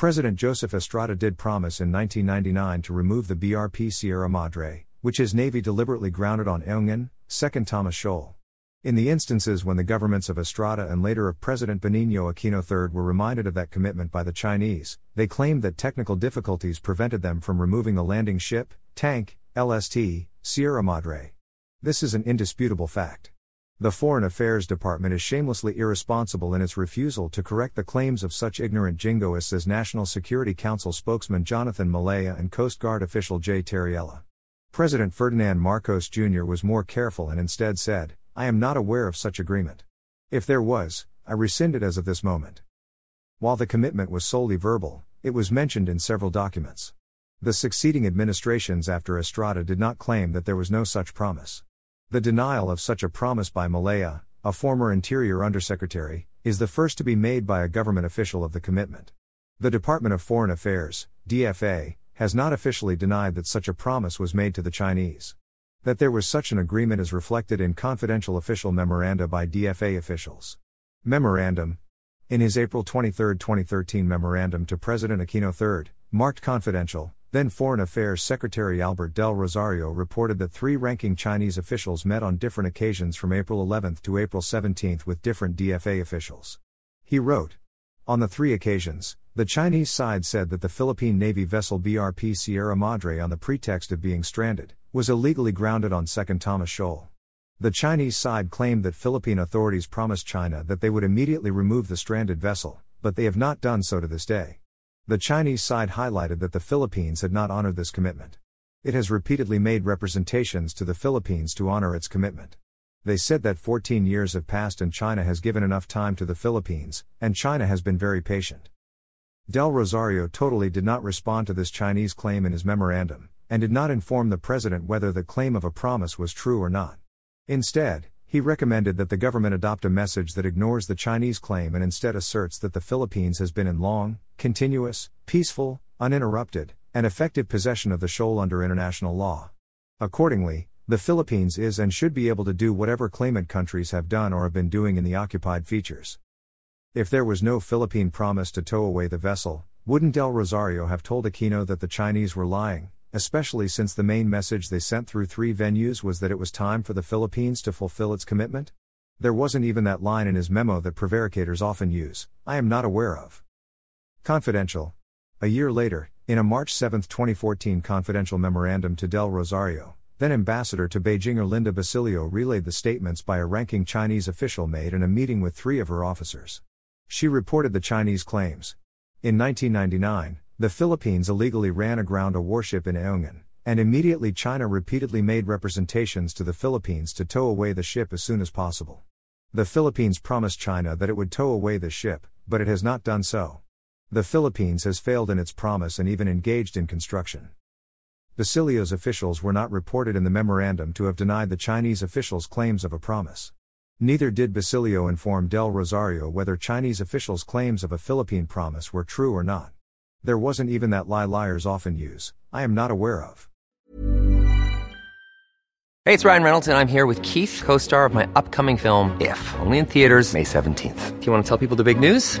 President Joseph Estrada did promise in 1999 to remove the BRP Sierra Madre, which his Navy deliberately grounded on Ayungin, 2nd Thomas Shoal. In the instances when the governments of Estrada and later of President Benigno Aquino III were reminded of that commitment by the Chinese, they claimed that technical difficulties prevented them from removing the landing ship, tank, LST, Sierra Madre. This is an indisputable fact. The Foreign Affairs Department is shamelessly irresponsible in its refusal to correct the claims of such ignorant jingoists as National Security Council spokesman Jonathan Malaya and Coast Guard official Jay Tarriela. President Ferdinand Marcos Jr. was more careful and instead said, I am not aware of such agreement. If there was, I rescind it as of this moment. While the commitment was solely verbal, it was mentioned in several documents. The succeeding administrations after Estrada did not claim that there was no such promise. The denial of such a promise by Malaya, a former Interior Undersecretary, is the first to be made by a government official of the commitment. The Department of Foreign Affairs, DFA, has not officially denied that such a promise was made to the Chinese. That there was such an agreement is reflected in confidential official memoranda by DFA officials. Memorandum In his April 23, 2013 memorandum to President Aquino III, marked confidential, then Foreign Affairs Secretary Albert Del Rosario reported that three ranking Chinese officials met on different occasions from April 11 to April 17 with different DFA officials. He wrote, On the three occasions, the Chinese side said that the Philippine Navy vessel BRP Sierra Madre, on the pretext of being stranded, was illegally grounded on 2nd Thomas Shoal. The Chinese side claimed that Philippine authorities promised China that they would immediately remove the stranded vessel, but they have not done so to this day. The Chinese side highlighted that the Philippines had not honored this commitment. It has repeatedly made representations to the Philippines to honor its commitment. They said that 14 years have passed and China has given enough time to the Philippines, and China has been very patient. Del Rosario totally did not respond to this Chinese claim in his memorandum, and did not inform the president whether the claim of a promise was true or not. Instead, he recommended that the government adopt a message that ignores the Chinese claim and instead asserts that the Philippines has been in long, continuous, peaceful, uninterrupted, and effective possession of the shoal under international law. Accordingly, the Philippines is and should be able to do whatever claimant countries have done or have been doing in the occupied features. If there was no Philippine promise to tow away the vessel, wouldn't Del Rosario have told Aquino that the Chinese were lying, especially since the main message they sent through three venues was that it was time for the Philippines to fulfill its commitment? There wasn't even that line in his memo that prevaricators often use, I am not aware of. Confidential. A year later, in a March 7, 2014 confidential memorandum to Del Rosario, then ambassador to Beijing Erlinda Basilio relayed the statements by a ranking Chinese official made in a meeting with three of her officers. She reported the Chinese claims. In 1999, the Philippines illegally ran aground a warship in Ayungin, and immediately China repeatedly made representations to the Philippines to tow away the ship as soon as possible. The Philippines promised China that it would tow away the ship, but it has not done so. The Philippines has failed in its promise and even engaged in construction. Basilio's officials were not reported in the memorandum to have denied the Chinese officials' claims of a promise. Neither did Basilio inform Del Rosario whether Chinese officials' claims of a Philippine promise were true or not. There wasn't even that lie liars often use, I am not aware of. Hey, it's Ryan Reynolds, and I'm here with Keith, co star of my upcoming film, If, only in theaters, May 17th. Do you want to tell people the big news?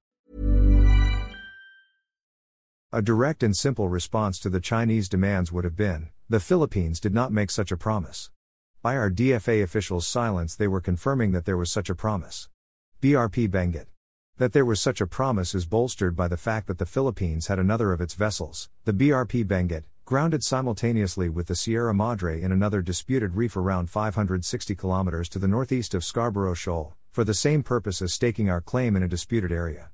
A direct and simple response to the Chinese demands would have been the Philippines did not make such a promise. By our DFA officials' silence, they were confirming that there was such a promise. BRP Benguet. That there was such a promise is bolstered by the fact that the Philippines had another of its vessels, the BRP Benguet, grounded simultaneously with the Sierra Madre in another disputed reef around 560 kilometers to the northeast of Scarborough Shoal, for the same purpose as staking our claim in a disputed area.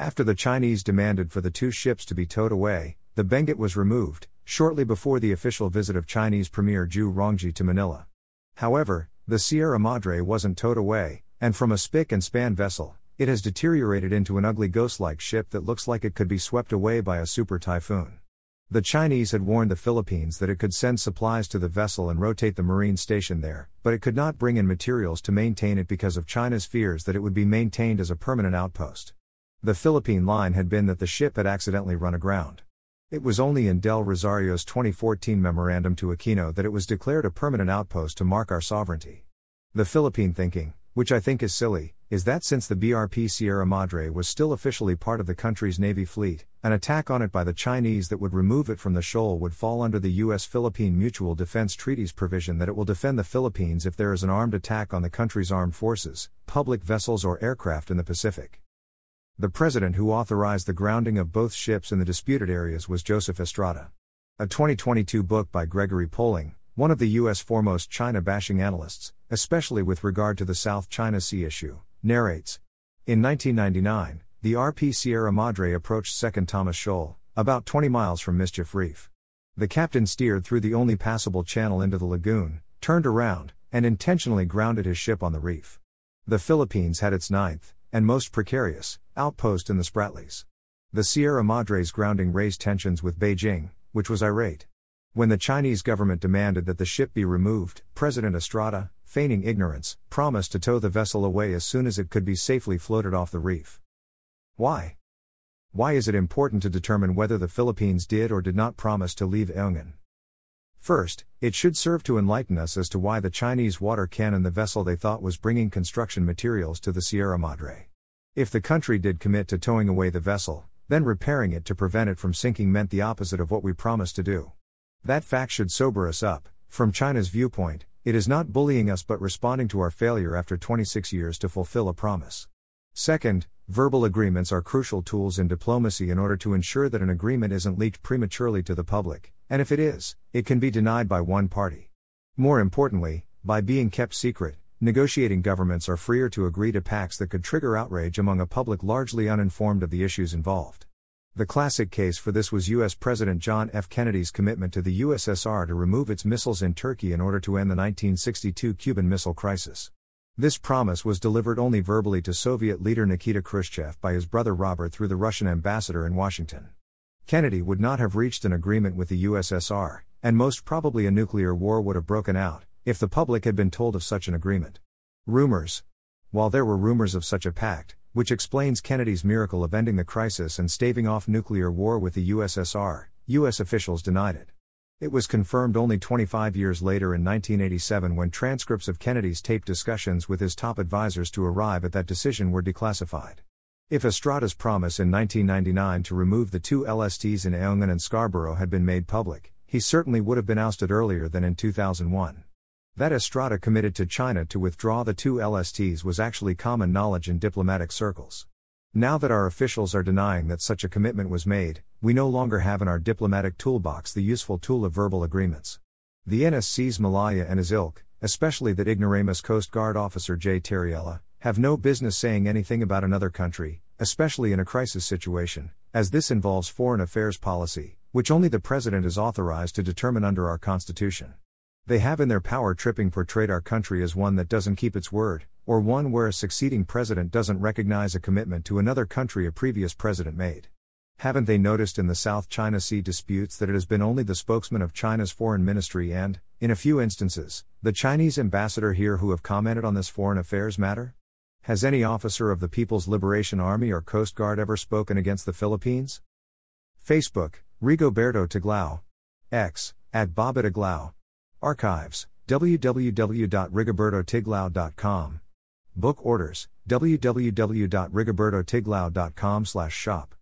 After the Chinese demanded for the two ships to be towed away, the Benguet was removed, shortly before the official visit of Chinese Premier Zhu Rongji to Manila. However, the Sierra Madre wasn't towed away, and from a spick and span vessel, it has deteriorated into an ugly ghost like ship that looks like it could be swept away by a super typhoon. The Chinese had warned the Philippines that it could send supplies to the vessel and rotate the marine station there, but it could not bring in materials to maintain it because of China's fears that it would be maintained as a permanent outpost. The Philippine line had been that the ship had accidentally run aground. It was only in Del Rosario's 2014 memorandum to Aquino that it was declared a permanent outpost to mark our sovereignty. The Philippine thinking, which I think is silly, is that since the BRP Sierra Madre was still officially part of the country's Navy fleet, an attack on it by the Chinese that would remove it from the shoal would fall under the U.S. Philippine Mutual Defense Treaty's provision that it will defend the Philippines if there is an armed attack on the country's armed forces, public vessels, or aircraft in the Pacific. The president who authorized the grounding of both ships in the disputed areas was Joseph Estrada. A 2022 book by Gregory Poling, one of the U.S. foremost China bashing analysts, especially with regard to the South China Sea issue, narrates. In 1999, the RP Sierra Madre approached Second Thomas Shoal, about 20 miles from Mischief Reef. The captain steered through the only passable channel into the lagoon, turned around, and intentionally grounded his ship on the reef. The Philippines had its ninth, and most precarious, outpost in the Spratlys. The Sierra Madre's grounding raised tensions with Beijing, which was irate. When the Chinese government demanded that the ship be removed, President Estrada, feigning ignorance, promised to tow the vessel away as soon as it could be safely floated off the reef. Why? Why is it important to determine whether the Philippines did or did not promise to leave Ayungin? First, it should serve to enlighten us as to why the Chinese water cannon the vessel they thought was bringing construction materials to the Sierra Madre. If the country did commit to towing away the vessel, then repairing it to prevent it from sinking meant the opposite of what we promised to do. That fact should sober us up. From China's viewpoint, it is not bullying us but responding to our failure after 26 years to fulfill a promise. Second, verbal agreements are crucial tools in diplomacy in order to ensure that an agreement isn't leaked prematurely to the public, and if it is, it can be denied by one party. More importantly, by being kept secret, negotiating governments are freer to agree to pacts that could trigger outrage among a public largely uninformed of the issues involved. The classic case for this was U.S. President John F. Kennedy's commitment to the USSR to remove its missiles in Turkey in order to end the 1962 Cuban Missile Crisis. This promise was delivered only verbally to Soviet leader Nikita Khrushchev by his brother Robert through the Russian ambassador in Washington. Kennedy would not have reached an agreement with the USSR, and most probably a nuclear war would have broken out, if the public had been told of such an agreement. Rumors. While there were rumors of such a pact, which explains Kennedy's miracle of ending the crisis and staving off nuclear war with the USSR, U.S. officials denied it. It was confirmed only 25 years later in 1987 when transcripts of Kennedy's taped discussions with his top advisors to arrive at that decision were declassified. If Estrada's promise in 1999 to remove the two LSTs in Ayungin and Scarborough had been made public, he certainly would have been ousted earlier than in 2001. That Estrada committed to China to withdraw the two LSTs was actually common knowledge in diplomatic circles. Now that our officials are denying that such a commitment was made, we no longer have in our diplomatic toolbox the useful tool of verbal agreements. The NSC's Malaya and his ilk, especially that ignoramus Coast Guard officer J. Tarriela, have no business saying anything about another country, especially in a crisis situation, as this involves foreign affairs policy, which only the President is authorized to determine under our Constitution. They have in their power tripping portrayed our country as one that doesn't keep its word, or one where a succeeding president doesn't recognize a commitment to another country a previous president made. Haven't they noticed in the South China Sea disputes that it has been only the spokesman of China's foreign ministry and, in a few instances, the Chinese ambassador here who have commented on this foreign affairs matter? Has any officer of the People's Liberation Army or Coast Guard ever spoken against the Philippines? Facebook, Rigoberto Tiglao. X, at Bobit Tiglao. Archives, www.rigobertotiglao.com. Book orders, www.rigobertotiglao.com shop.